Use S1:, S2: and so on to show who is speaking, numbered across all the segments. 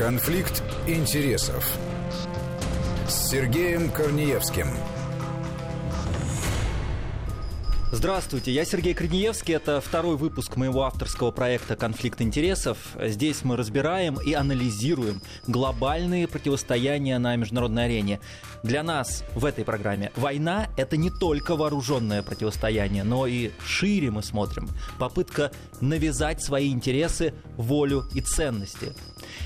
S1: Конфликт интересов с Сергеем Корнеевским.
S2: Здравствуйте, я Сергей Корнеевский. Это второй выпуск моего авторского проекта «Конфликт интересов». Здесь мы разбираем и анализируем глобальные противостояния на международной арене. Для нас в этой программе война – это не только вооруженное противостояние, но и шире мы смотрим. Попытка навязать свои интересы, волю и ценности.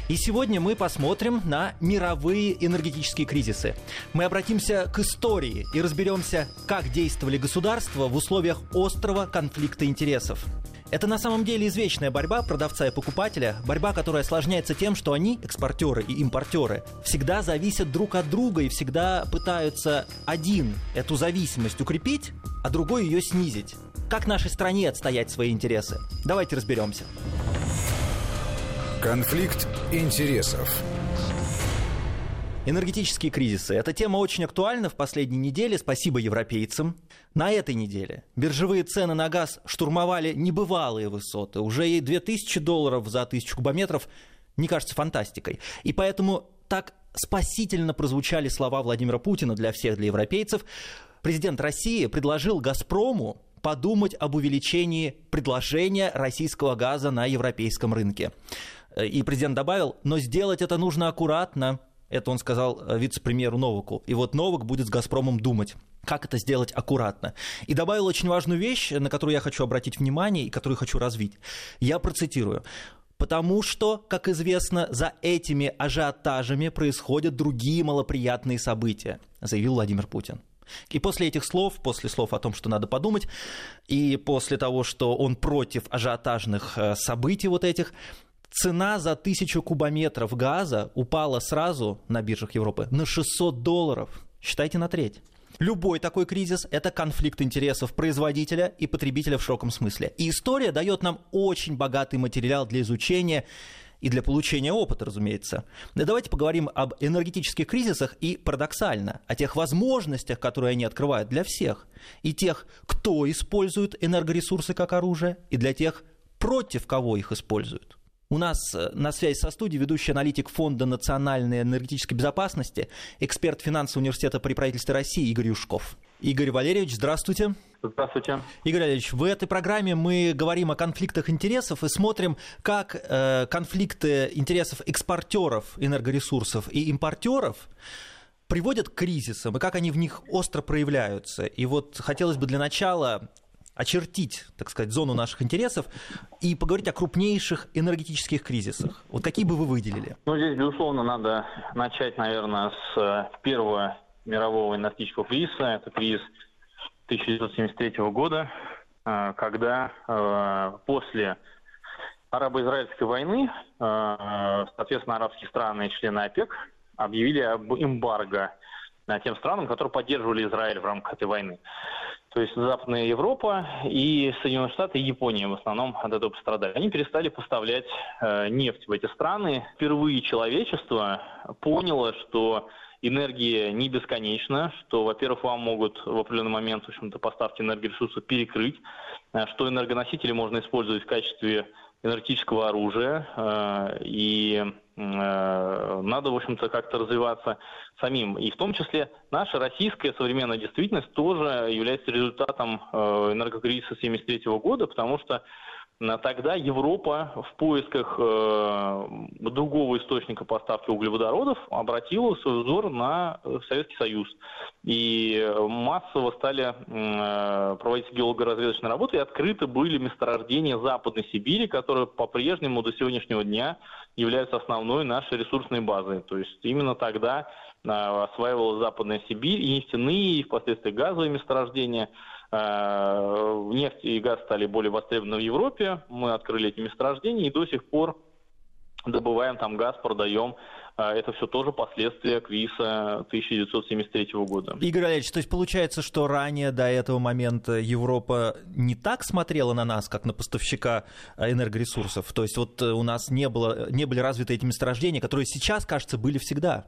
S2: И сегодня мы посмотрим на мировые энергетические кризисы. Мы обратимся к истории и разберемся, как действовали государства в условиях острого конфликта интересов. Это на самом деле извечная борьба продавца и покупателя, борьба, которая осложняется тем, что они, экспортеры и импортеры, всегда зависят друг от друга и всегда пытаются один эту зависимость укрепить, а другой ее снизить. Как нашей стране отстоять свои интересы? Давайте разберемся.
S1: Конфликт интересов.
S2: Энергетические кризисы. Эта тема очень актуальна в последней неделе. Спасибо европейцам. На этой неделе биржевые цены на газ штурмовали небывалые высоты. Уже и 2000 долларов за тысячу кубометров не кажется фантастикой. И поэтому так спасительно прозвучали слова Владимира Путина для всех, для европейцев. Президент России предложил «Газпрому» подумать об увеличении предложения российского газа на европейском рынке. И президент добавил, но сделать это нужно аккуратно. Это он сказал э, вице-премьеру Новаку. И вот Новак будет с «Газпромом» думать как это сделать аккуратно. И добавил очень важную вещь, на которую я хочу обратить внимание и которую хочу развить. Я процитирую. Потому что, как известно, за этими ажиотажами происходят другие малоприятные события, заявил Владимир Путин. И после этих слов, после слов о том, что надо подумать, и после того, что он против ажиотажных э, событий вот этих, цена за тысячу кубометров газа упала сразу на биржах Европы на 600 долларов. Считайте на треть. Любой такой кризис – это конфликт интересов производителя и потребителя в широком смысле. И история дает нам очень богатый материал для изучения и для получения опыта, разумеется. Да давайте поговорим об энергетических кризисах и, парадоксально, о тех возможностях, которые они открывают для всех. И тех, кто использует энергоресурсы как оружие, и для тех, против кого их используют. У нас э, на связи со студией ведущий аналитик Фонда национальной энергетической безопасности, эксперт финансового университета при правительстве России Игорь Юшков. Игорь Валерьевич, здравствуйте.
S3: Здравствуйте.
S2: Игорь Валерьевич, в этой программе мы говорим о конфликтах интересов и смотрим, как э, конфликты интересов экспортеров энергоресурсов и импортеров приводят к кризисам и как они в них остро проявляются. И вот хотелось бы для начала очертить, так сказать, зону наших интересов и поговорить о крупнейших энергетических кризисах. Вот какие бы вы выделили?
S3: Ну, здесь, безусловно, надо начать, наверное, с э, первого мирового энергетического кризиса. Это кризис 1973 года, э, когда э, после арабо-израильской войны, соответственно, арабские страны, члены ОПЕК, объявили об эмбарго тем странам, которые поддерживали Израиль в рамках этой войны то есть Западная Европа и Соединенные Штаты и Япония в основном от этого пострадали. Они перестали поставлять э, нефть в эти страны. Впервые человечество поняло, что энергия не бесконечна, что, во-первых, вам могут в определенный момент, в общем-то, поставки энергоресурсов перекрыть, э, что энергоносители можно использовать в качестве энергетического оружия, э, и надо, в общем-то, как-то развиваться самим. И в том числе наша российская современная действительность тоже является результатом э, энергокризиса 1973 года, потому что Тогда Европа в поисках э, другого источника поставки углеводородов обратила свой взор на Советский Союз. И массово стали э, проводить геологоразведочные работы, и открыты были месторождения Западной Сибири, которые по-прежнему до сегодняшнего дня являются основной нашей ресурсной базой. То есть именно тогда э, осваивалась Западная Сибирь, и нефтяные, и впоследствии газовые месторождения – Э, нефть и газ стали более востребованы в Европе, мы открыли эти месторождения и до сих пор добываем там газ, продаем. Э, это все тоже последствия кризиса 1973 года.
S2: Игорь Валерьевич, то есть получается, что ранее до этого момента Европа не так смотрела на нас, как на поставщика э, энергоресурсов? То есть вот у нас не, было, не были развиты эти месторождения, которые сейчас, кажется, были всегда?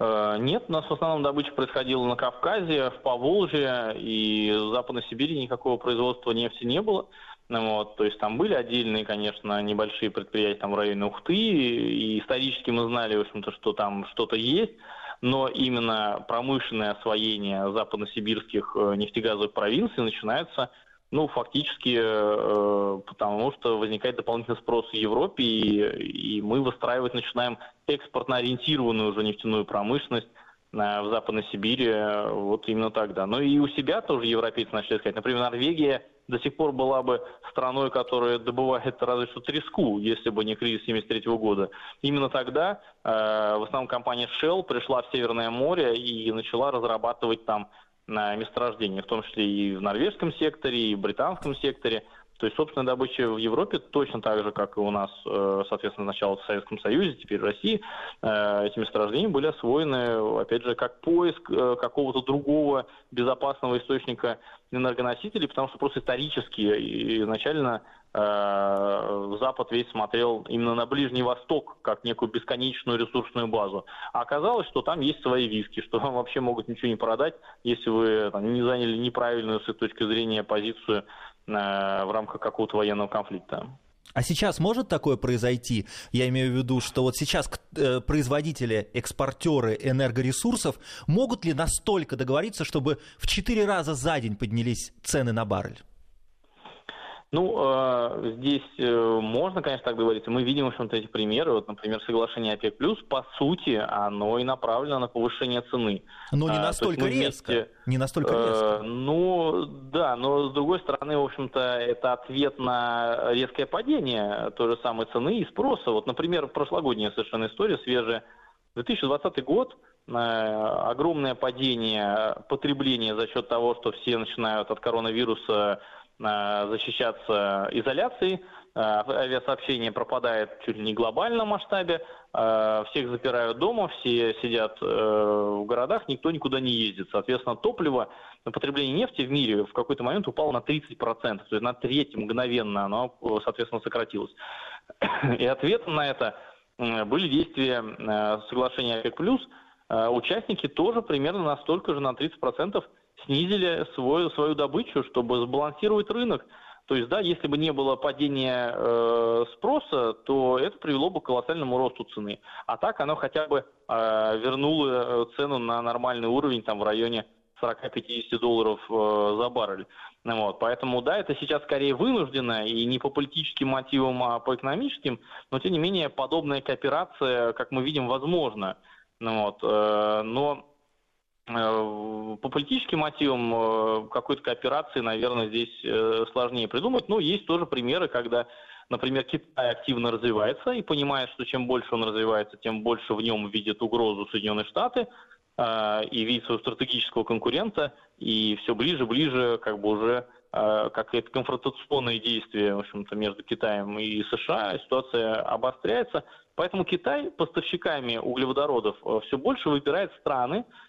S3: Э, нет, у нас в основном добыча происходила на Кавказе, в Поволжье и в Западной Сибири никакого производства нефти не было. Ну вот, то есть там были отдельные, конечно, небольшие предприятия там в районе Ухты, и исторически мы знали, в общем-то, что там что-то есть, но именно промышленное освоение западносибирских э, нефтегазовых провинций начинается ну, фактически, э, потому что возникает дополнительный спрос в Европе, и, и мы выстраивать начинаем экспортно ориентированную уже нефтяную промышленность э, в Западной Сибири вот именно тогда. Но и у себя тоже европейцы начали искать. Например, Норвегия до сих пор была бы страной, которая добывает разве что треску, если бы не кризис 73 года. Именно тогда э, в основном компания Shell пришла в Северное море и начала разрабатывать там на месторождения, в том числе и в норвежском секторе, и в британском секторе. То есть собственная добыча в Европе точно так же, как и у нас, э, соответственно, сначала в Советском Союзе, теперь в России, э, эти месторождения были освоены, опять же, как поиск э, какого-то другого безопасного источника энергоносителей, потому что просто исторически изначально Запад весь смотрел именно на Ближний Восток, как некую бесконечную ресурсную базу. А оказалось, что там есть свои риски, что вам вообще могут ничего не продать, если вы там, не заняли неправильную с их точки зрения позицию Э, в рамках какого-то военного конфликта.
S2: А сейчас может такое произойти? Я имею в виду, что вот сейчас э, производители, экспортеры энергоресурсов могут ли настолько договориться, чтобы в четыре раза за день поднялись цены на баррель?
S3: Ну, э, здесь э, можно, конечно, так говорить. Мы видим, в общем-то, эти примеры. Вот, например, соглашение ОПЕК+, по сути, оно и направлено на повышение цены.
S2: Но не а, настолько резко. Вместе, не настолько э, резко.
S3: Ну, да, но с другой стороны, в общем-то, это ответ на резкое падение той же самой цены и спроса. Вот, например, прошлогодняя совершенно история, свежая. 2020 год, э, огромное падение потребления за счет того, что все начинают от коронавируса Э, защищаться изоляцией, э, авиасообщение пропадает чуть ли не в глобальном масштабе, э, всех запирают дома, все сидят в городах, никто никуда не ездит. Соответственно, топливо, потребление нефти в мире в какой-то момент упало на 30%, то есть на треть мгновенно оно, соответственно, сократилось. И ответом на это были действия соглашения ОПЕК+, участники тоже примерно настолько же, на 30% снизили свою, свою добычу, чтобы сбалансировать рынок. То есть, да, если бы не было падения э, спроса, то это привело бы к колоссальному росту цены. А так оно хотя бы э, вернуло э, цену на нормальный уровень там в районе 40-50 долларов э, за баррель. Вот, поэтому, да, это сейчас скорее вынуждено, и не по политическим мотивам, а по экономическим, но, тем не менее, подобная кооперация, как мы видим, возможна. Вот, э, но по политическим мотивам э, какой-то кооперации, наверное, здесь э, сложнее придумать. Но есть тоже примеры, когда, например, Китай активно развивается и понимает, что чем больше он развивается, тем больше в нем видят угрозу Соединенные Штаты и видит своего стратегического конкурента, и все ближе, ближе, как бы уже какие-то конфронтационные действия, в общем-то, между Китаем и США, ситуация обостряется. Поэтому Китай поставщиками углеводородов все больше выбирает страны, Э,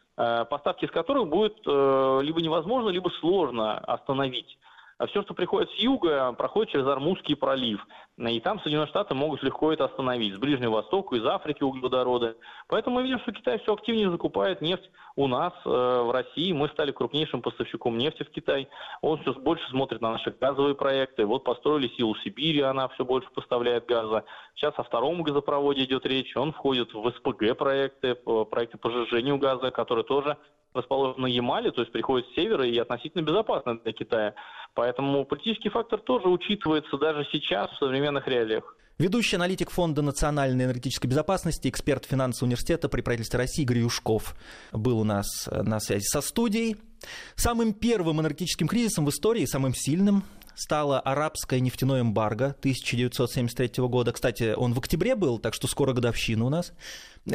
S3: поставки из которых будет э, либо невозможно, либо сложно остановить. А все, что приходит с юга, проходит через Армузский пролив. И там Соединенные Штаты могут легко это остановить. С Ближнего Востока, из Африки углеводороды. Поэтому мы видим, что Китай все активнее закупает нефть у нас, э, в России. Мы стали крупнейшим поставщиком нефти в Китай. Он все больше смотрит на наши газовые проекты. Вот построили силу Сибири, она все больше поставляет газа. Сейчас о втором газопроводе идет речь. Он входит в СПГ проекты, проекты по сжижению газа, которые тоже расположен на Ямале, то есть приходит с севера и относительно безопасно для Китая. Поэтому политический фактор тоже учитывается даже сейчас в современных реалиях.
S2: Ведущий аналитик Фонда национальной энергетической безопасности, эксперт финансового университета при правительстве России Игорь Юшков был у нас на связи со студией. Самым первым энергетическим кризисом в истории, самым сильным, стало арабское нефтяное эмбарго 1973 года. Кстати, он в октябре был, так что скоро годовщина у нас.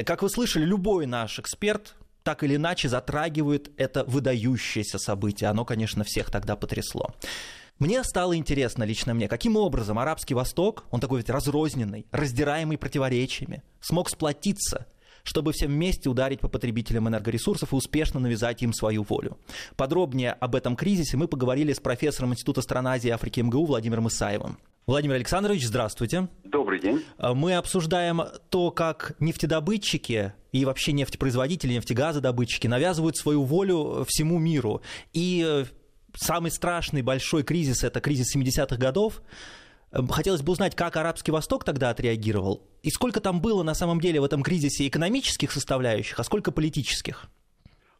S2: Как вы слышали, любой наш эксперт так или иначе затрагивают это выдающееся событие. Оно, конечно, всех тогда потрясло. Мне стало интересно лично мне, каким образом Арабский Восток, он такой ведь разрозненный, раздираемый противоречиями, смог сплотиться чтобы всем вместе ударить по потребителям энергоресурсов и успешно навязать им свою волю. Подробнее об этом кризисе мы поговорили с профессором Института стран Азии и Африки МГУ Владимиром Исаевым. Владимир Александрович, здравствуйте.
S4: Добрый день.
S2: А, мы обсуждаем то, как нефтедобытчики и вообще нефтепроизводители, нефтегазодобытчики навязывают свою волю всему миру. И э, самый страшный большой кризис – это кризис 70-х годов. Эм, хотелось бы узнать, как Арабский Восток тогда отреагировал, и сколько там было на самом деле в этом кризисе экономических составляющих, а сколько политических?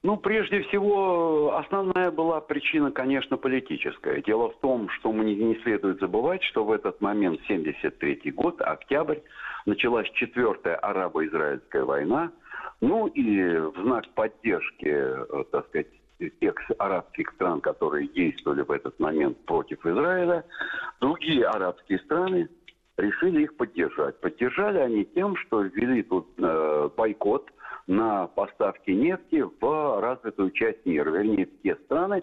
S4: Ну, прежде всего, основная была причина, конечно, политическая. Дело в том, что мне не следует забывать, что в этот момент, 73 год, октябрь, началась четвертая арабо-израильская война. Ну и в знак поддержки, э, так сказать, тех арабских стран, которые действовали в этот момент против Израиля, другие арабские страны решили их поддержать. Поддержали они тем, что ввели тут э, бойкот на поставки нефти в развитую часть мира, вернее, в те страны,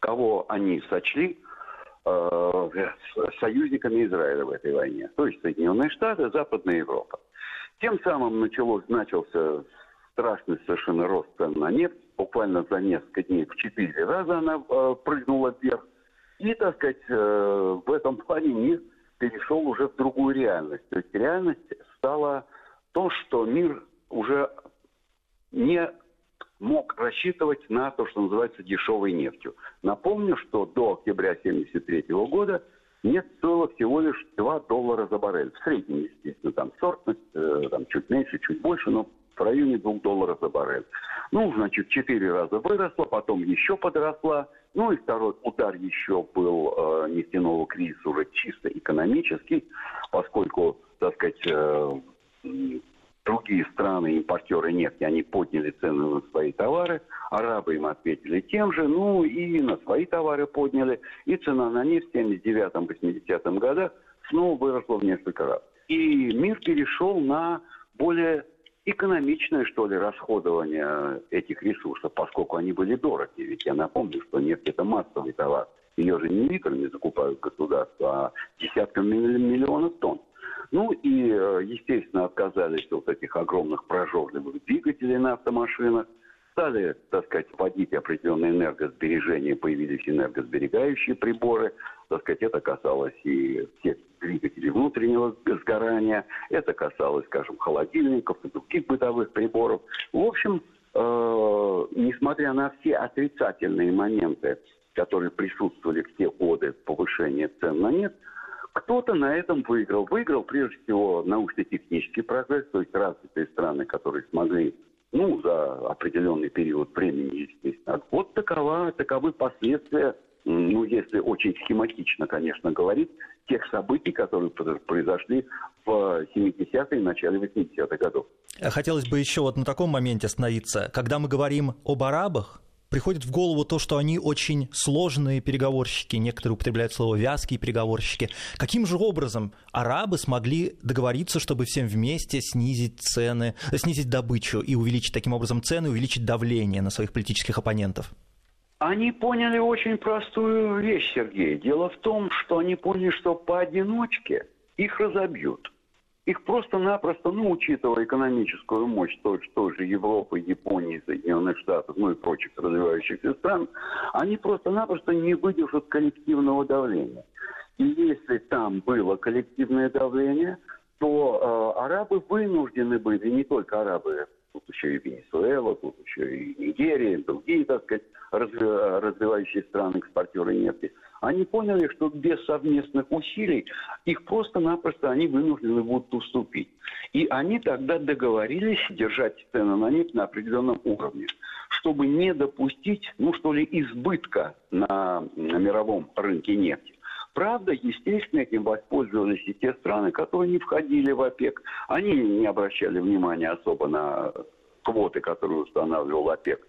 S4: кого они сочли э, союзниками Израиля в этой войне, то есть Соединенные Штаты, Западная Европа. Тем самым началось, начался страшный совершенно рост цен на нефть. Буквально за несколько дней в четыре раза она э, прыгнула вверх. И, так сказать, э, в этом плане мир перешел уже в другую реальность. То есть реальность стала то, что мир уже не мог рассчитывать на то, что называется дешевой нефтью. Напомню, что до октября 1973 года нефть стоила всего лишь 2 доллара за баррель. В среднем, естественно, там сортность, э, там чуть меньше, чуть больше, но в районе 2 долларов за баррель. Ну, значит, в 4 раза выросла, потом еще подросла. Ну и второй удар еще был э, нефтяного кризиса уже чисто экономический, поскольку, так сказать, э, другие страны, импортеры нефти, они подняли цены на свои товары, арабы им ответили тем же, ну и на свои товары подняли, и цена на нефть в 79-80 годах снова выросла в несколько раз. И мир перешел на более экономичное, что ли, расходование этих ресурсов, поскольку они были дороги. Ведь я напомню, что нефть – это массовый товар. Ее же не литрами закупают государства, а десятками миллионов тонн. Ну и, э, естественно, отказались от этих огромных прожорливых двигателей на автомашинах. Стали, так сказать, вводить определенные энергосбережения, появились энергосберегающие приборы. Так сказать, это касалось и всех двигателей внутреннего сгорания, это касалось, скажем, холодильников и других бытовых приборов. В общем, э, несмотря на все отрицательные моменты, которые присутствовали в те годы повышения цен на нефть, кто-то на этом выиграл. Выиграл прежде всего научно-технический прогресс, то есть развитые страны, которые смогли ну, за определенный период времени, естественно. Вот такова, таковы последствия, ну, если очень схематично, конечно, говорить, тех событий, которые произошли в 70-е и начале 80-х годов.
S2: Хотелось бы еще вот на таком моменте остановиться. Когда мы говорим об арабах, приходит в голову то, что они очень сложные переговорщики, некоторые употребляют слово вязкие переговорщики. Каким же образом арабы смогли договориться, чтобы всем вместе снизить цены, снизить добычу и увеличить таким образом цены, увеличить давление на своих политических оппонентов?
S4: Они поняли очень простую вещь, Сергей. Дело в том, что они поняли, что поодиночке их разобьют. Их просто-напросто, ну, учитывая экономическую мощь той, той же Европы, Японии, Соединенных Штатов, ну и прочих развивающихся стран, они просто-напросто не выдержат коллективного давления. И если там было коллективное давление, то э, арабы вынуждены были, не только арабы, тут еще и Венесуэла, тут еще и Нигерия, другие, так сказать, развивающие страны, экспортеры нефти – они поняли, что без совместных усилий их просто-напросто они вынуждены будут уступить. И они тогда договорились держать цены на нефть на определенном уровне, чтобы не допустить, ну что ли, избытка на, на мировом рынке нефти. Правда, естественно, этим воспользовались и те страны, которые не входили в ОПЕК. Они не обращали внимания особо на квоты, которые устанавливал ОПЕК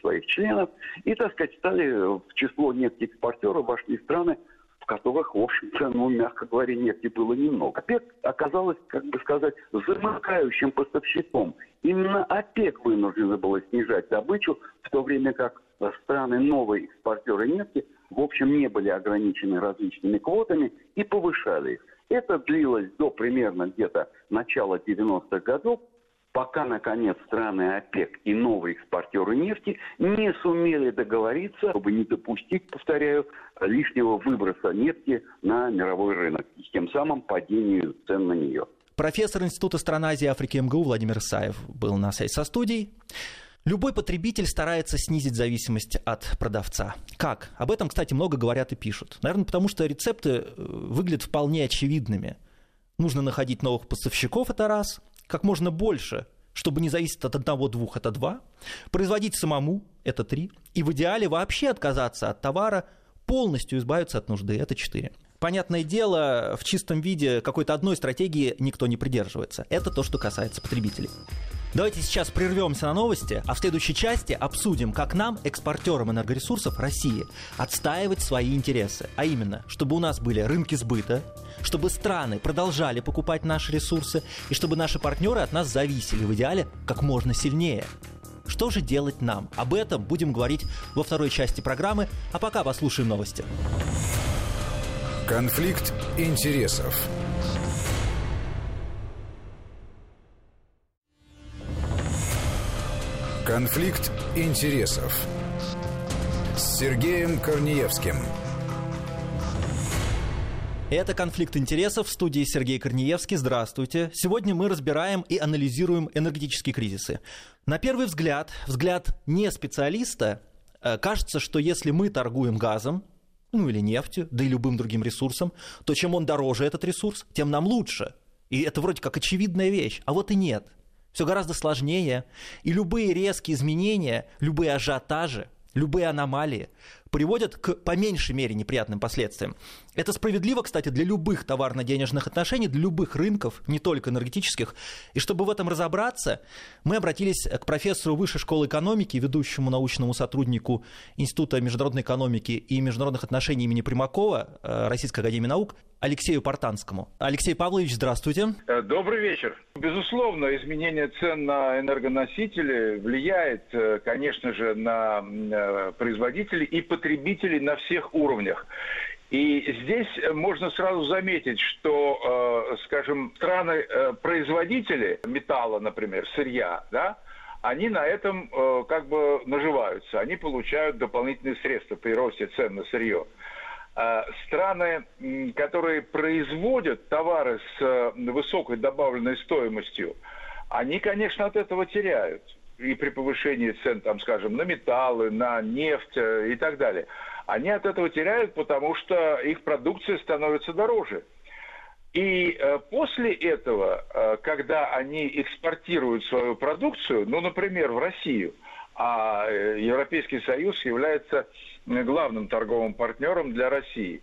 S4: своих членов. И, так сказать, стали в число нефтеэкспортеров вошли страны, в которых, в общем-то, ну, мягко говоря, нефти было немного. ОПЕК оказалась, как бы сказать, замыкающим поставщиком. Именно ОПЕК вынуждена была снижать добычу, в то время как страны новые экспортеры нефти, в общем, не были ограничены различными квотами и повышали их. Это длилось до примерно где-то начала 90-х годов, пока, наконец, страны ОПЕК и новые экспортеры нефти не сумели договориться, чтобы не допустить, повторяю, лишнего выброса нефти на мировой рынок и тем самым падению цен на нее.
S2: Профессор Института стран Азии и Африки МГУ Владимир Саев был на связи со студией. Любой потребитель старается снизить зависимость от продавца. Как? Об этом, кстати, много говорят и пишут. Наверное, потому что рецепты э, выглядят вполне очевидными. Нужно находить новых поставщиков, это раз, как можно больше, чтобы не зависеть от одного-двух, это два. Производить самому, это три. И в идеале вообще отказаться от товара, полностью избавиться от нужды, это четыре. Понятное дело, в чистом виде какой-то одной стратегии никто не придерживается. Это то, что касается потребителей. Давайте сейчас прервемся на новости, а в следующей части обсудим, как нам, экспортерам энергоресурсов России, отстаивать свои интересы. А именно, чтобы у нас были рынки сбыта, чтобы страны продолжали покупать наши ресурсы и чтобы наши партнеры от нас зависели в идеале как можно сильнее. Что же делать нам? Об этом будем говорить во второй части программы, а пока послушаем новости.
S1: Конфликт интересов. Конфликт интересов с Сергеем Корнеевским.
S2: Это «Конфликт интересов» в студии Сергей Корнеевский. Здравствуйте. Сегодня мы разбираем и анализируем энергетические кризисы. На первый взгляд, взгляд не специалиста, э, кажется, что если мы торгуем газом, ну или нефтью, да и любым другим ресурсом, то чем он дороже, этот ресурс, тем нам лучше. И это вроде как очевидная вещь, а вот и нет – все гораздо сложнее. И любые резкие изменения, любые ажиотажи, любые аномалии приводят к, по меньшей мере, неприятным последствиям. Это справедливо, кстати, для любых товарно-денежных отношений, для любых рынков, не только энергетических. И чтобы в этом разобраться, мы обратились к профессору Высшей школы экономики, ведущему научному сотруднику Института международной экономики и международных отношений имени Примакова э, Российской академии наук Алексею Портанскому. Алексей Павлович, здравствуйте.
S5: Э, добрый вечер. Безусловно, изменение цен на энергоносители влияет, э, конечно же, на производителей и потребителей на всех уровнях. И здесь можно сразу заметить, что, э, скажем, страны-производители э, металла, например, сырья, да, они на этом э, как бы наживаются, они получают дополнительные средства при росте цен на сырье. Страны, которые производят товары с высокой добавленной стоимостью, они, конечно, от этого теряют. И при повышении цен, там, скажем, на металлы, на нефть и так далее – они от этого теряют, потому что их продукция становится дороже. И э, после этого, э, когда они экспортируют свою продукцию, ну, например, в Россию, а э, Европейский Союз является главным торговым партнером для России,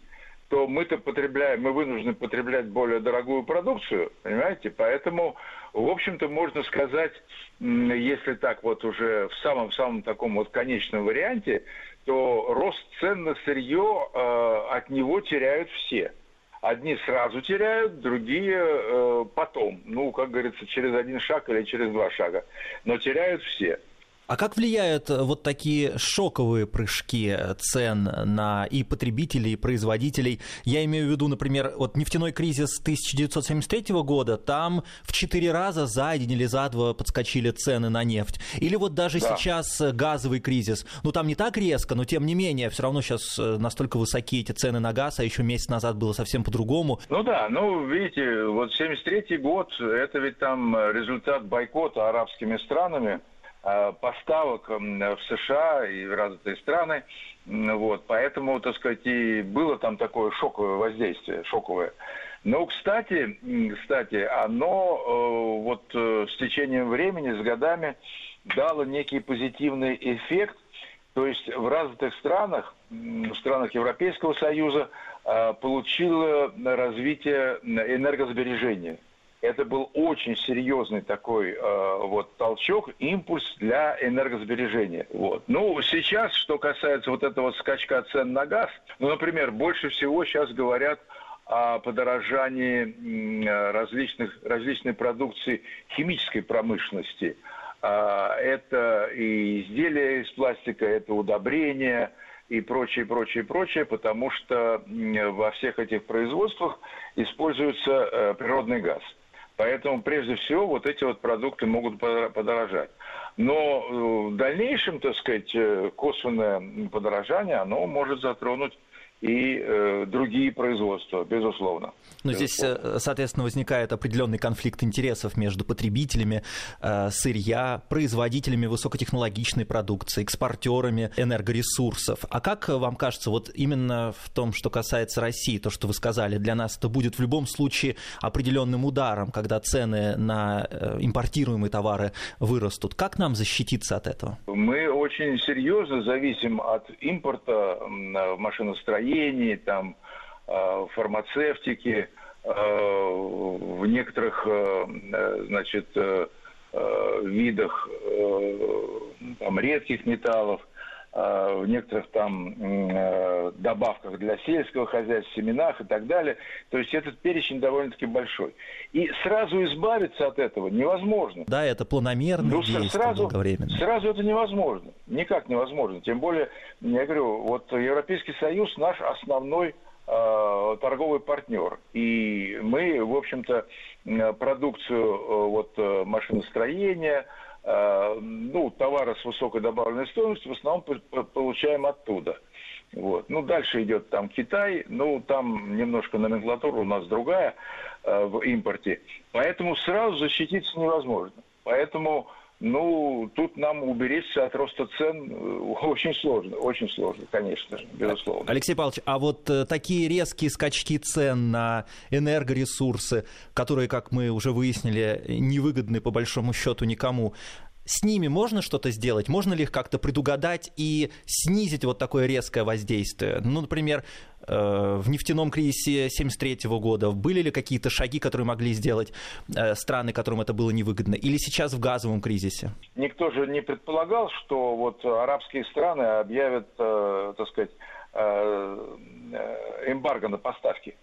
S5: то мы-то потребляем, мы вынуждены потреблять более дорогую продукцию, понимаете? Поэтому, в общем-то, можно сказать, если так вот уже в самом-самом таком вот конечном варианте, то рост цен на сырье э, от него теряют все. Одни сразу теряют, другие э, потом. Ну, как говорится, через один шаг или через два шага. Но теряют все.
S2: А как влияют э, вот такие шоковые прыжки цен на и потребителей, и производителей? Я имею в виду, например, вот нефтяной кризис 1973 года, там в четыре раза за день или за два подскочили цены на нефть. Или вот даже да. сейчас э, газовый кризис. Ну, там не так резко, но тем не менее, все равно сейчас э, настолько высоки эти цены на газ, а еще месяц назад было совсем по-другому.
S5: Ну да, ну, видите, вот 73 год, это ведь там результат бойкота арабскими странами, Э, поставок в США и в развитые страны. Вот, поэтому, так сказать, и было там такое шоковое воздействие, шоковое. Но, кстати, кстати, оно э, вот э, с течением времени, с годами дало некий позитивный эффект. То есть в развитых странах, в странах Европейского Союза получило развитие энергосбережения – это был очень серьезный такой э, вот толчок, импульс для энергосбережения. Вот. Ну, сейчас, что касается вот этого скачка цен на газ, ну, например, больше всего сейчас говорят о подорожании различных, различной продукции химической промышленности. А, это и изделия из пластика, это удобрения, и прочее, прочее, прочее, потому что во всех этих производствах используется э, природный газ. Поэтому, прежде всего, вот эти вот продукты могут подорожать. Но э, в дальнейшем, так сказать, э, косвенное подорожание, оно может затронуть и э, другие производства, безусловно.
S2: Но здесь, э, соответственно, возникает определенный конфликт интересов между потребителями э, сырья, производителями высокотехнологичной продукции, экспортерами энергоресурсов. А как вам кажется, вот именно в том, что касается России, то, что вы сказали, для нас это будет в любом случае определенным ударом, когда цены на э, импортируемые товары вырастут. Как нам защититься от этого?
S5: Мы очень серьезно зависим от импорта в машиностроении, там, Э, фармацевтики, э, в некоторых, э, значит, видах там, редких металлов, в некоторых там добавках для сельского хозяйства, семенах и так далее. То есть этот перечень довольно-таки большой. И сразу избавиться от этого невозможно.
S2: Да, это планомерно ну,
S5: сразу, сразу это невозможно. Никак невозможно. Тем более, я говорю, вот Европейский Союз наш основной Э, торговый партнер. И мы, в общем-то, продукцию э, вот, э, машиностроения, ну, товары с высокой добавленной стоимостью в основном получаем оттуда. Вот. Ну, дальше идет там Китай, ну, там немножко номенклатура у нас другая э, в импорте. Поэтому сразу защититься невозможно. Поэтому ну, тут нам уберечься от роста цен э, очень сложно, очень сложно, конечно безусловно.
S2: Алексей Павлович, а вот э, такие резкие скачки цен на энергоресурсы, которые, как мы уже выяснили, невыгодны по большому счету никому, с ними можно что-то сделать? Можно ли их как-то предугадать и снизить вот такое резкое воздействие? Ну, например, э, в нефтяном кризисе 1973 года были ли какие-то шаги, которые могли сделать э, страны, которым это было невыгодно? Или сейчас в газовом кризисе?
S5: Никто же не предполагал, что вот арабские страны объявят, э, так сказать, эмбарго на поставки.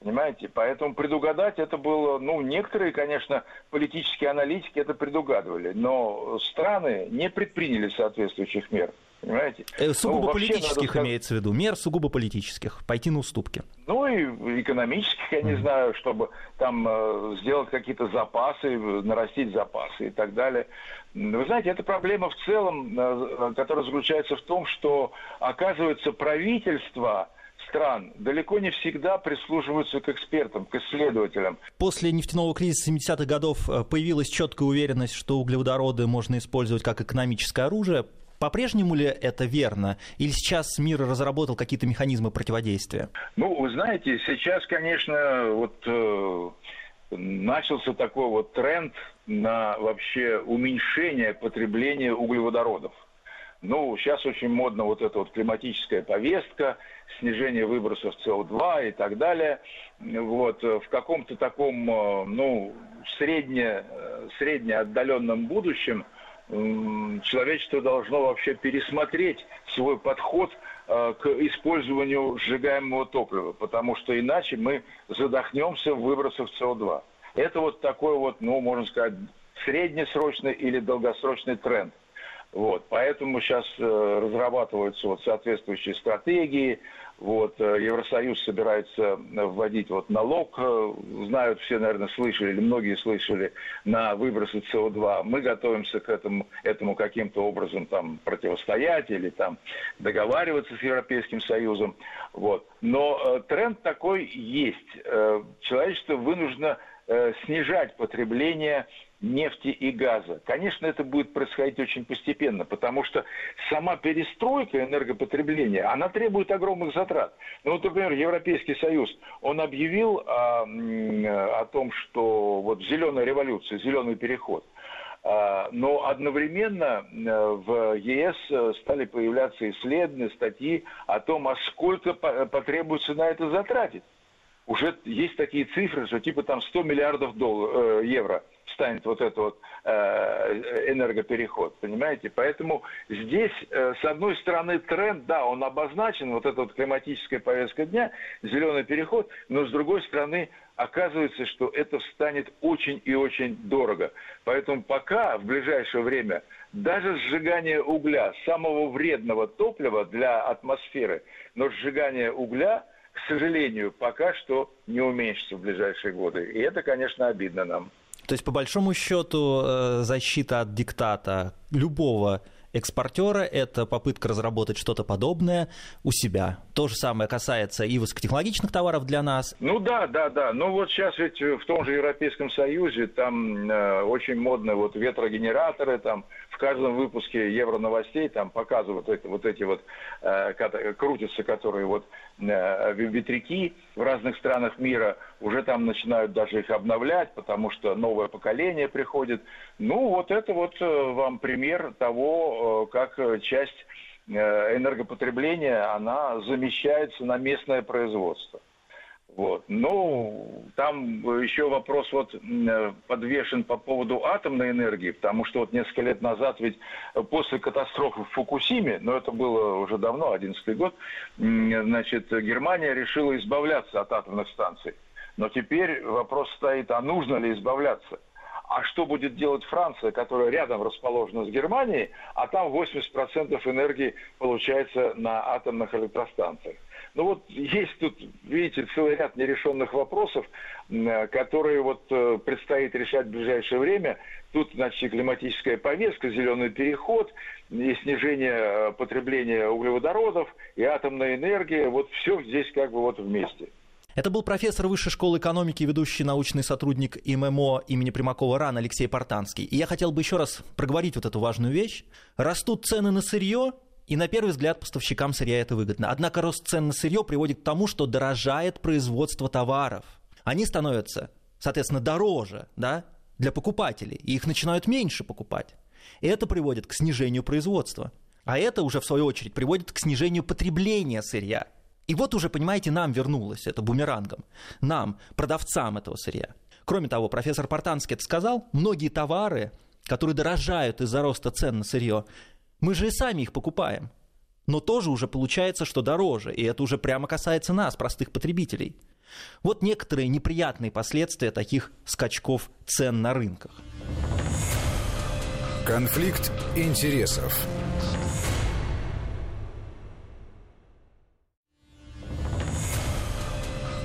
S5: Понимаете? Поэтому предугадать это было, ну, некоторые, конечно, политические аналитики это предугадывали, но страны не предприняли соответствующих мер. Понимаете?
S2: Э, сугубо ну, политических сказать... имеется в виду, мер сугубо политических, пойти на уступки.
S5: Ну и экономических, я mm. не знаю, чтобы там э, сделать какие-то запасы, нарастить запасы и так далее. Вы знаете, эта проблема в целом, э, которая заключается в том, что, оказывается, правительство стран далеко не всегда прислуживаются к экспертам, к исследователям.
S2: После нефтяного кризиса 70-х годов э, появилась четкая уверенность, что углеводороды можно использовать как экономическое оружие. По-прежнему ли это верно? Или сейчас мир разработал какие-то механизмы противодействия?
S5: Ну, вы знаете, сейчас, конечно, вот э, начался такой вот тренд на вообще уменьшение потребления углеводородов. Ну, сейчас очень модно вот эта вот климатическая повестка, снижение выбросов СО2 и так далее. Вот, в каком-то таком, э, ну, средне, э, средне отдаленном будущем человечество должно вообще пересмотреть свой подход э, к использованию сжигаемого топлива, потому что иначе мы задохнемся в выбросах СО2. Это вот такой вот, ну, можно сказать, среднесрочный или долгосрочный тренд – вот, поэтому сейчас э, разрабатываются вот соответствующие стратегии. Вот, э, Евросоюз собирается вводить вот налог, э, знают все, наверное, слышали, или многие слышали, на выбросы СО2. Мы готовимся к этому, этому каким-то образом там противостоять или там договариваться с Европейским Союзом. Вот. Но э, тренд такой есть. Э, человечество вынуждено э, снижать потребление нефти и газа. Конечно, это будет происходить очень постепенно, потому что сама перестройка энергопотребления, она требует огромных затрат. Ну вот, например, Европейский Союз, он объявил о, о том, что вот зеленая революция, зеленый переход – а, но одновременно э, в ЕС э, стали появляться исследования, статьи о том, а сколько потребуется на это затратить. Уже есть такие цифры, что типа там 100 миллиардов долларов, э, евро – станет вот этот вот э, энергопереход, понимаете? Поэтому здесь, э, с одной стороны, тренд, да, он обозначен, вот эта вот климатическая повестка дня, зеленый переход, но с другой стороны, оказывается, что это станет очень и очень дорого. Поэтому пока, в ближайшее время, даже сжигание угля, самого вредного топлива для атмосферы, но сжигание угля – к сожалению, пока что не уменьшится в ближайшие годы. И это, конечно, обидно нам.
S2: То есть, по большому счету, э, защита от диктата любого экспортера – это попытка разработать что-то подобное у себя. То же самое касается и высокотехнологичных товаров для нас.
S5: Ну да, да, да. Ну вот сейчас ведь в том же Европейском Союзе там э, очень модно вот ветрогенераторы, там в каждом выпуске Евроновостей там показывают это, вот эти вот э, крутятся, которые вот э, ветряки в разных странах мира. Уже там начинают даже их обновлять, потому что новое поколение приходит. Ну вот это вот э, вам пример того, э, как часть Э, энергопотребления, она замещается на местное производство. Вот. Ну, там еще вопрос вот э, подвешен по поводу атомной энергии, потому что вот несколько лет назад ведь после катастрофы в Фукусиме, но это было уже давно, 11 год, значит, Германия решила избавляться от атомных станций. Но теперь вопрос стоит, а нужно ли избавляться? А что будет делать Франция, которая рядом расположена с Германией, а там 80% энергии получается на атомных электростанциях? Ну вот есть тут, видите, целый ряд нерешенных вопросов, которые вот э, предстоит решать в ближайшее время. Тут, значит, климатическая повестка, зеленый переход, и снижение э, потребления углеводородов, и атомная энергия. Вот все здесь как бы вот вместе.
S2: Это был профессор Высшей школы экономики, ведущий научный сотрудник ИММО имени Примакова РАН Алексей Портанский. И я хотел бы еще раз проговорить вот эту важную вещь. Растут цены на сырье, и на первый взгляд поставщикам сырья это выгодно. Однако рост цен на сырье приводит к тому, что дорожает производство товаров. Они становятся, соответственно, дороже да, для покупателей, и их начинают меньше покупать. И это приводит к снижению производства. А это уже, в свою очередь, приводит к снижению потребления сырья – и вот уже, понимаете, нам вернулось это бумерангом. Нам, продавцам этого сырья. Кроме того, профессор Портанский это сказал, многие товары, которые дорожают из-за роста цен на сырье, мы же и сами их покупаем. Но тоже уже получается, что дороже, и это уже прямо касается нас, простых потребителей. Вот некоторые неприятные последствия таких скачков цен на рынках.
S1: Конфликт интересов.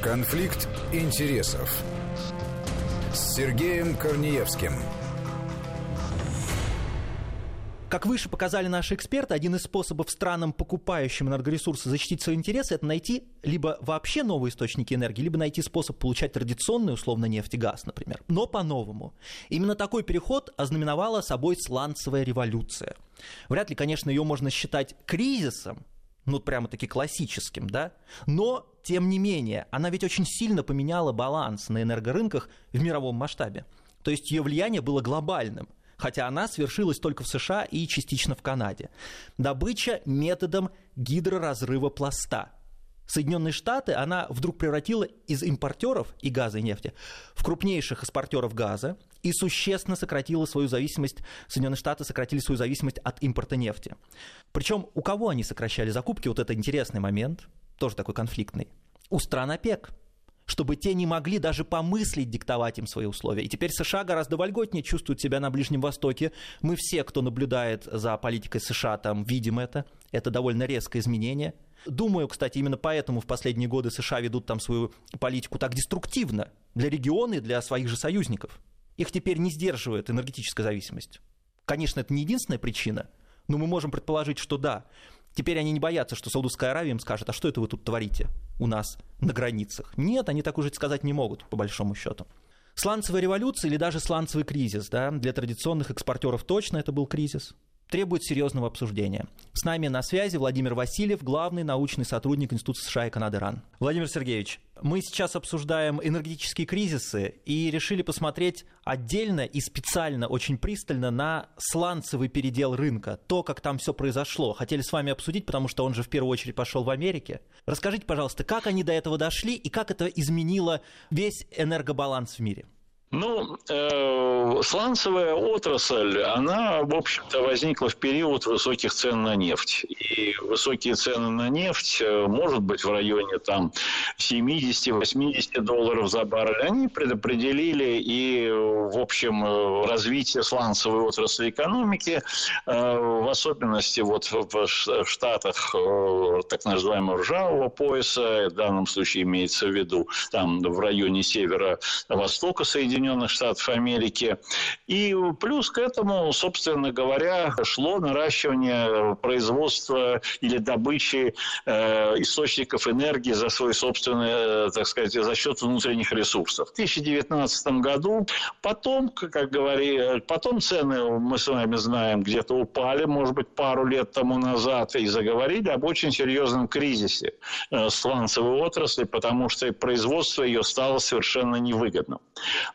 S1: Конфликт интересов с Сергеем Корнеевским.
S2: Как выше показали наши эксперты, один из способов странам, покупающим энергоресурсы, защитить свои интересы, это найти либо вообще новые источники энергии, либо найти способ получать традиционный, условно, нефть и газ, например, но по-новому. Именно такой переход ознаменовала собой сланцевая революция. Вряд ли, конечно, ее можно считать кризисом, ну, прямо-таки классическим, да, но, тем не менее, она ведь очень сильно поменяла баланс на энергорынках в мировом масштабе. То есть ее влияние было глобальным, хотя она свершилась только в США и частично в Канаде. Добыча методом гидроразрыва пласта – Соединенные Штаты она вдруг превратила из импортеров и газа и нефти в крупнейших экспортеров газа и существенно сократила свою зависимость, Соединенные Штаты сократили свою зависимость от импорта нефти. Причем у кого они сокращали закупки, вот это интересный момент, тоже такой конфликтный, у стран ОПЕК чтобы те не могли даже помыслить диктовать им свои условия. И теперь США гораздо вольготнее чувствуют себя на Ближнем Востоке. Мы все, кто наблюдает за политикой США, там видим это. Это довольно резкое изменение. Думаю, кстати, именно поэтому в последние годы США ведут там свою политику так деструктивно для региона и для своих же союзников. Их теперь не сдерживает энергетическая зависимость. Конечно, это не единственная причина, но мы можем предположить, что да. Теперь они не боятся, что Саудовская Аравия им скажет, а что это вы тут творите у нас на границах? Нет, они так уже сказать не могут, по большому счету. Сланцевая революция или даже сланцевый кризис, да, для традиционных экспортеров точно это был кризис требует серьезного обсуждения. С нами на связи Владимир Васильев, главный научный сотрудник Института США и Канады РАН. Владимир Сергеевич, мы сейчас обсуждаем энергетические кризисы и решили посмотреть отдельно и специально, очень пристально на сланцевый передел рынка, то, как там все произошло. Хотели с вами обсудить, потому что он же в первую очередь пошел в Америке. Расскажите, пожалуйста, как они до этого дошли и как это изменило весь энергобаланс в мире?
S6: Ну, э, сланцевая отрасль, она, в общем-то, возникла в период высоких цен на нефть. И высокие цены на нефть, э, может быть, в районе там 70-80 долларов за баррель, они предопределили и, в общем, э, развитие сланцевой отрасли экономики, э, в особенности вот в штатах э, так называемого ржавого пояса, в данном случае имеется в виду там в районе севера-востока Соединенных Соединенных Штатов Америки. И плюс к этому, собственно говоря, шло наращивание производства или добычи э, источников энергии за свой собственный, э, так сказать, за счет внутренних ресурсов. В 2019 году потом, как говорили, потом цены, мы с вами знаем, где-то упали, может быть, пару лет тому назад, и заговорили об очень серьезном кризисе э, сланцевой отрасли, потому что производство ее стало совершенно невыгодным.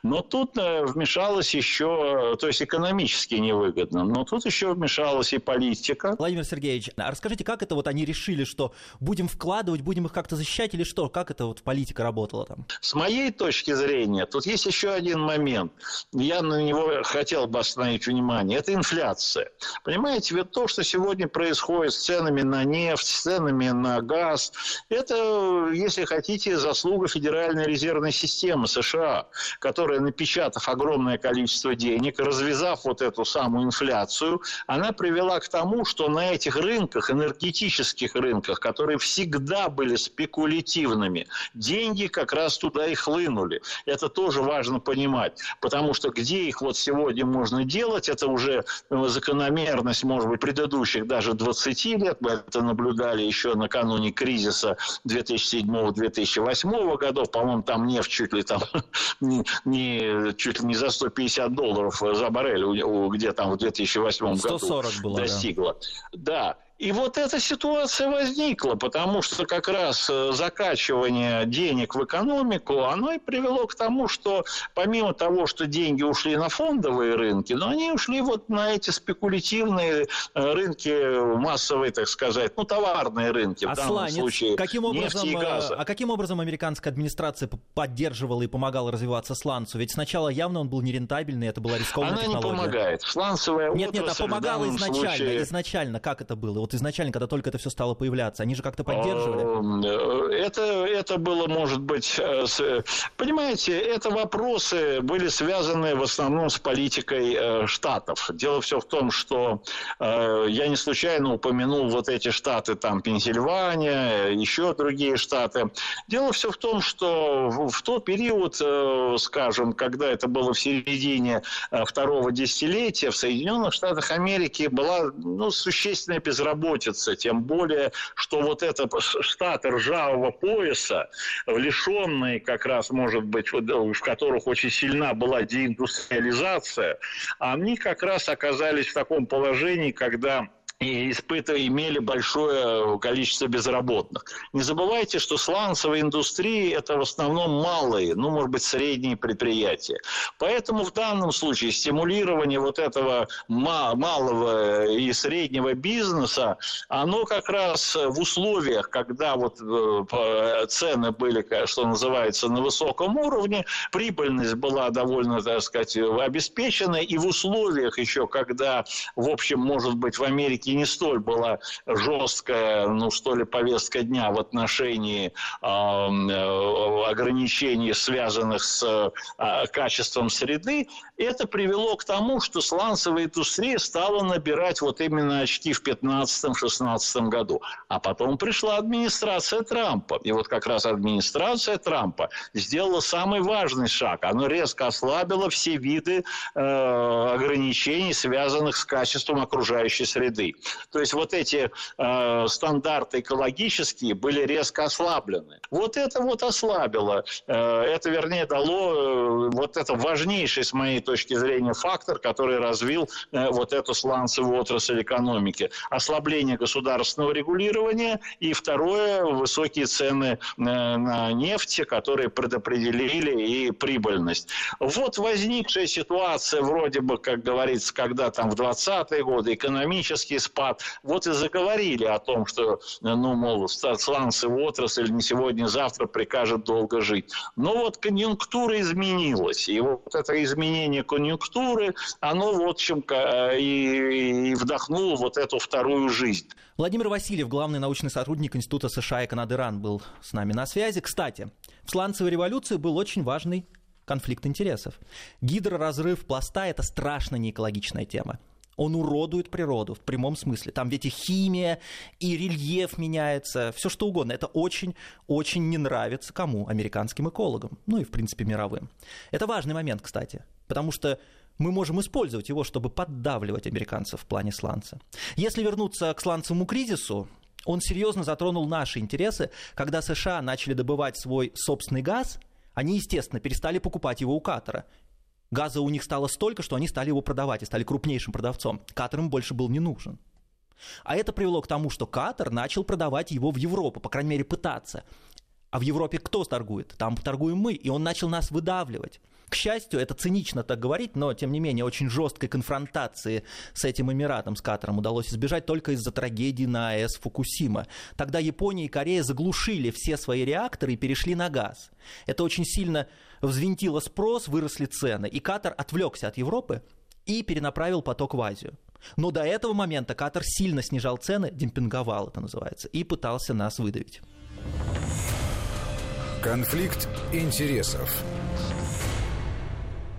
S6: Но тут э, вмешалась еще, то есть экономически невыгодно, но тут еще вмешалась и политика.
S2: Владимир Сергеевич, а расскажите, как это вот они решили, что будем вкладывать, будем их как-то защищать или что? Как это вот политика работала там?
S6: С моей точки зрения, тут есть еще один момент. Я на него хотел бы остановить внимание. Это инфляция. Понимаете, ведь то, что сегодня происходит с ценами на нефть, с ценами на газ, это, если хотите, заслуга Федеральной резервной системы США, которая, напечатав огромное количество денег, развязав вот эту самую инфляцию, она привела к тому, что на этих рынках, энергетических рынках, которые всегда были спекулятивными, деньги как раз туда и хлынули. Это тоже важно понимать, потому что где их вот сегодня можно делать, это уже э, закономерность, может быть, предыдущих даже 20 лет, мы это наблюдали еще накануне кризиса 2007-2008 годов, по-моему, там нефть чуть ли там не, не, чуть ли не за 150 долларов за баррель, где там в 2008 году было, достигла. Да. да. И вот эта ситуация возникла, потому что как раз э, закачивание денег в экономику, оно и привело к тому, что помимо того, что деньги ушли на фондовые рынки, но они ушли вот на эти спекулятивные э, рынки, массовые, так сказать, ну, товарные рынки,
S2: а в данном сланец, случае каким образом, нефти и газа. А каким образом американская администрация поддерживала и помогала развиваться сланцу? Ведь сначала явно он был нерентабельный, это была рискованная
S6: Она
S2: технология.
S6: не помогает. Сланцевая
S2: нет, нет, а помогала изначально,
S6: случае...
S2: изначально, как это было? Вот изначально, когда только это все стало появляться? Они же как-то поддерживали?
S6: Э, это, это было, может быть... Э, понимаете, это вопросы были связаны в основном с политикой э, штатов. Дело все в том, что я не случайно упомянул вот эти штаты, там, Пенсильвания, еще другие штаты. Дело все в том, что в тот период, скажем, когда это было в середине второго десятилетия, в Соединенных Штатах Америки была ну, существенная безработица безработицы, тем более, что вот это штаты ржавого пояса, лишенные как раз, может быть, в которых очень сильна была деиндустриализация, они как раз оказались в таком положении, когда и испытывали, имели большое количество безработных. Не забывайте, что сланцевая индустрия – это в основном малые, ну, может быть, средние предприятия. Поэтому в данном случае стимулирование вот этого малого и среднего бизнеса, оно как раз в условиях, когда вот э, цены были, что называется, на высоком уровне, прибыльность была довольно, так сказать, обеспечена, и в условиях еще, когда, в общем, может быть, в Америке все-таки не столь была жесткая, ну что ли, повестка дня в отношении э, ограничений, связанных с э, качеством среды, это привело к тому, что сланцевая индустрия стала набирать вот именно очки в 2015-2016 году. А потом пришла администрация Трампа. И вот как раз администрация Трампа сделала самый важный шаг. Она резко ослабила все виды э, ограничений, связанных с качеством окружающей среды. То есть вот эти э, стандарты экологические были резко ослаблены. Вот это вот ослабило. Э, это, вернее, дало э, вот это важнейший, с моей точки зрения, фактор, который развил э, вот эту сланцевую отрасль экономики. Ослабление государственного регулирования и второе, высокие цены э, на нефть, которые предопределили и прибыльность. Вот возникшая ситуация, вроде бы, как говорится, когда там в 20-е годы экономический спад. Вот и заговорили о том, что, ну, мол, сланцевая отрасль не сегодня, не завтра прикажет долго жить. Но вот конъюнктура изменилась. И вот это изменение конъюнктуры, оно, в общем, и, и вдохнуло вот эту вторую жизнь.
S2: Владимир Васильев, главный научный сотрудник Института США и Канады РАН, был с нами на связи. Кстати, в сланцевой революции был очень важный конфликт интересов. Гидроразрыв пласта – это страшно неэкологичная тема. Он уродует природу в прямом смысле. Там ведь и химия, и рельеф меняется, все что угодно. Это очень-очень не нравится кому? Американским экологам, ну и, в принципе, мировым. Это важный момент, кстати, потому что мы можем использовать его, чтобы поддавливать американцев в плане сланца. Если вернуться к сланцевому кризису, он серьезно затронул наши интересы, когда США начали добывать свой собственный газ, они, естественно, перестали покупать его у Катара. Газа у них стало столько, что они стали его продавать и стали крупнейшим продавцом. Катар им больше был не нужен. А это привело к тому, что Катар начал продавать его в Европу, по крайней мере, пытаться. А в Европе кто торгует? Там торгуем мы, и он начал нас выдавливать. К счастью, это цинично так говорить, но, тем не менее, очень жесткой конфронтации с этим Эмиратом, с Катаром, удалось избежать только из-за трагедии на АЭС Фукусима. Тогда Япония и Корея заглушили все свои реакторы и перешли на газ. Это очень сильно взвинтило спрос, выросли цены, и Катар отвлекся от Европы и перенаправил поток в Азию. Но до этого момента Катар сильно снижал цены, демпинговал это называется, и пытался нас выдавить.
S1: Конфликт интересов.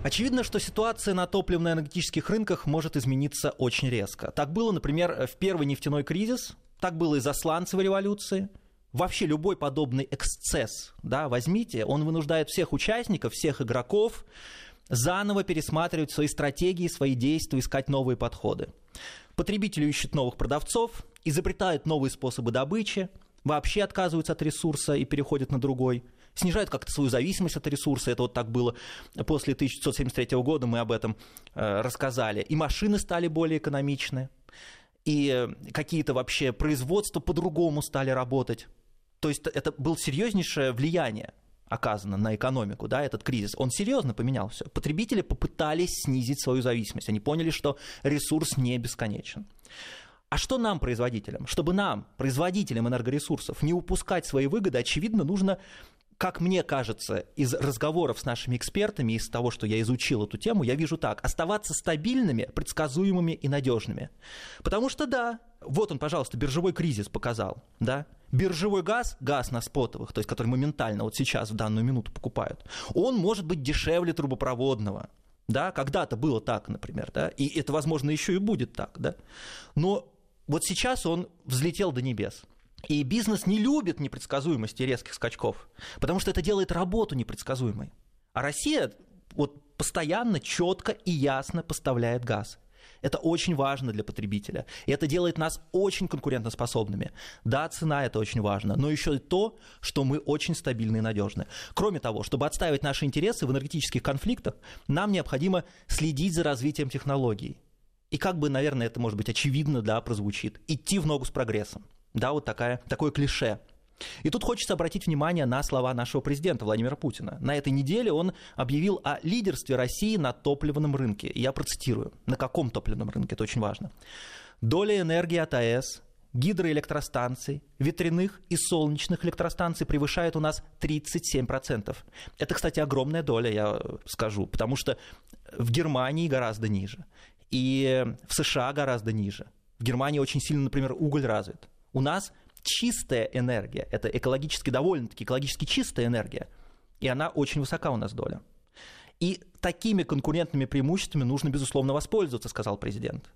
S2: Очевидно, что ситуация на топливно-энергетических рынках может измениться очень резко. Так было, например, в первый нефтяной кризис, так было из-за сланцевой революции. Вообще любой подобный эксцесс, да, возьмите, он вынуждает всех участников, всех игроков заново пересматривать свои стратегии, свои действия, искать новые подходы. Потребители ищут новых продавцов, изобретают новые способы добычи, вообще отказываются от ресурса и переходят на другой – снижают как-то свою зависимость от ресурса. Это вот так было после 1973 года, мы об этом э, рассказали. И машины стали более экономичны, и э, какие-то вообще производства по-другому стали работать. То есть это было серьезнейшее влияние оказано на экономику, да, этот кризис, он серьезно поменял все. Потребители попытались снизить свою зависимость. Они поняли, что ресурс не бесконечен. А что нам, производителям? Чтобы нам, производителям энергоресурсов, не упускать свои выгоды, очевидно, нужно как мне кажется, из разговоров с нашими экспертами, из того, что я изучил эту тему, я вижу так. Оставаться стабильными, предсказуемыми и надежными. Потому что да, вот он, пожалуйста, биржевой кризис показал, да, биржевой газ, газ на спотовых, то есть который моментально вот сейчас в данную минуту покупают, он может быть дешевле трубопроводного, да, когда-то было так, например, да, и это, возможно, еще и будет так, да, но вот сейчас он взлетел до небес. И бизнес не любит непредсказуемости резких скачков, потому что это делает работу непредсказуемой. А Россия вот постоянно, четко и ясно поставляет газ. Это очень важно для потребителя. И это делает нас очень конкурентоспособными. Да, цена это очень важно, но еще и то, что мы очень стабильны и надежны. Кроме того, чтобы отстаивать наши интересы в энергетических конфликтах, нам необходимо следить за развитием технологий. И как бы, наверное, это, может быть, очевидно, да, прозвучит, идти в ногу с прогрессом. Да, вот такая, такое клише. И тут хочется обратить внимание на слова нашего президента Владимира Путина. На этой неделе он объявил о лидерстве России на топливном рынке. Я процитирую. На каком топливном рынке? Это очень важно. Доля энергии от АЭС, гидроэлектростанций, ветряных и солнечных электростанций превышает у нас 37%. Это, кстати, огромная доля, я скажу, потому что в Германии гораздо ниже, и в США гораздо ниже. В Германии очень сильно, например, уголь развит. У нас чистая энергия, это экологически довольно-таки экологически чистая энергия, и она очень высока у нас доля. И такими конкурентными преимуществами нужно, безусловно, воспользоваться, сказал президент.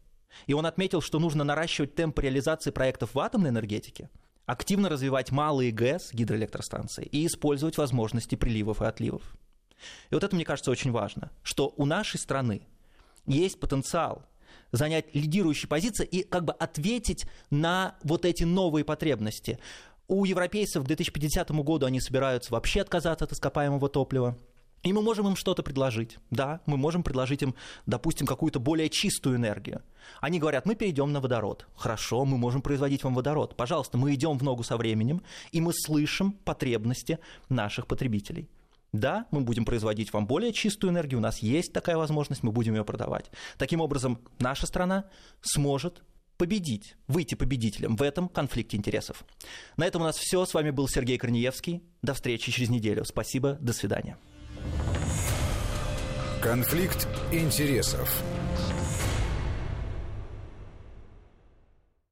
S2: И он отметил, что нужно наращивать темп реализации проектов в атомной энергетике, активно развивать малые ГЭС, гидроэлектростанции, и использовать возможности приливов и отливов. И вот это, мне кажется, очень важно, что у нашей страны есть потенциал занять лидирующие позиции и как бы ответить на вот эти новые потребности. У европейцев к 2050 году они собираются вообще отказаться от ископаемого топлива. И мы можем им что-то предложить. Да, мы можем предложить им, допустим, какую-то более чистую энергию. Они говорят, мы перейдем на водород. Хорошо, мы можем производить вам водород. Пожалуйста, мы идем в ногу со временем, и мы слышим потребности наших потребителей. Да, мы будем производить вам более чистую энергию, у нас есть такая возможность, мы будем ее продавать. Таким образом, наша страна сможет победить, выйти победителем в этом конфликте интересов. На этом у нас все. С вами был Сергей Корнеевский. До встречи через неделю. Спасибо. До свидания.
S1: Конфликт интересов.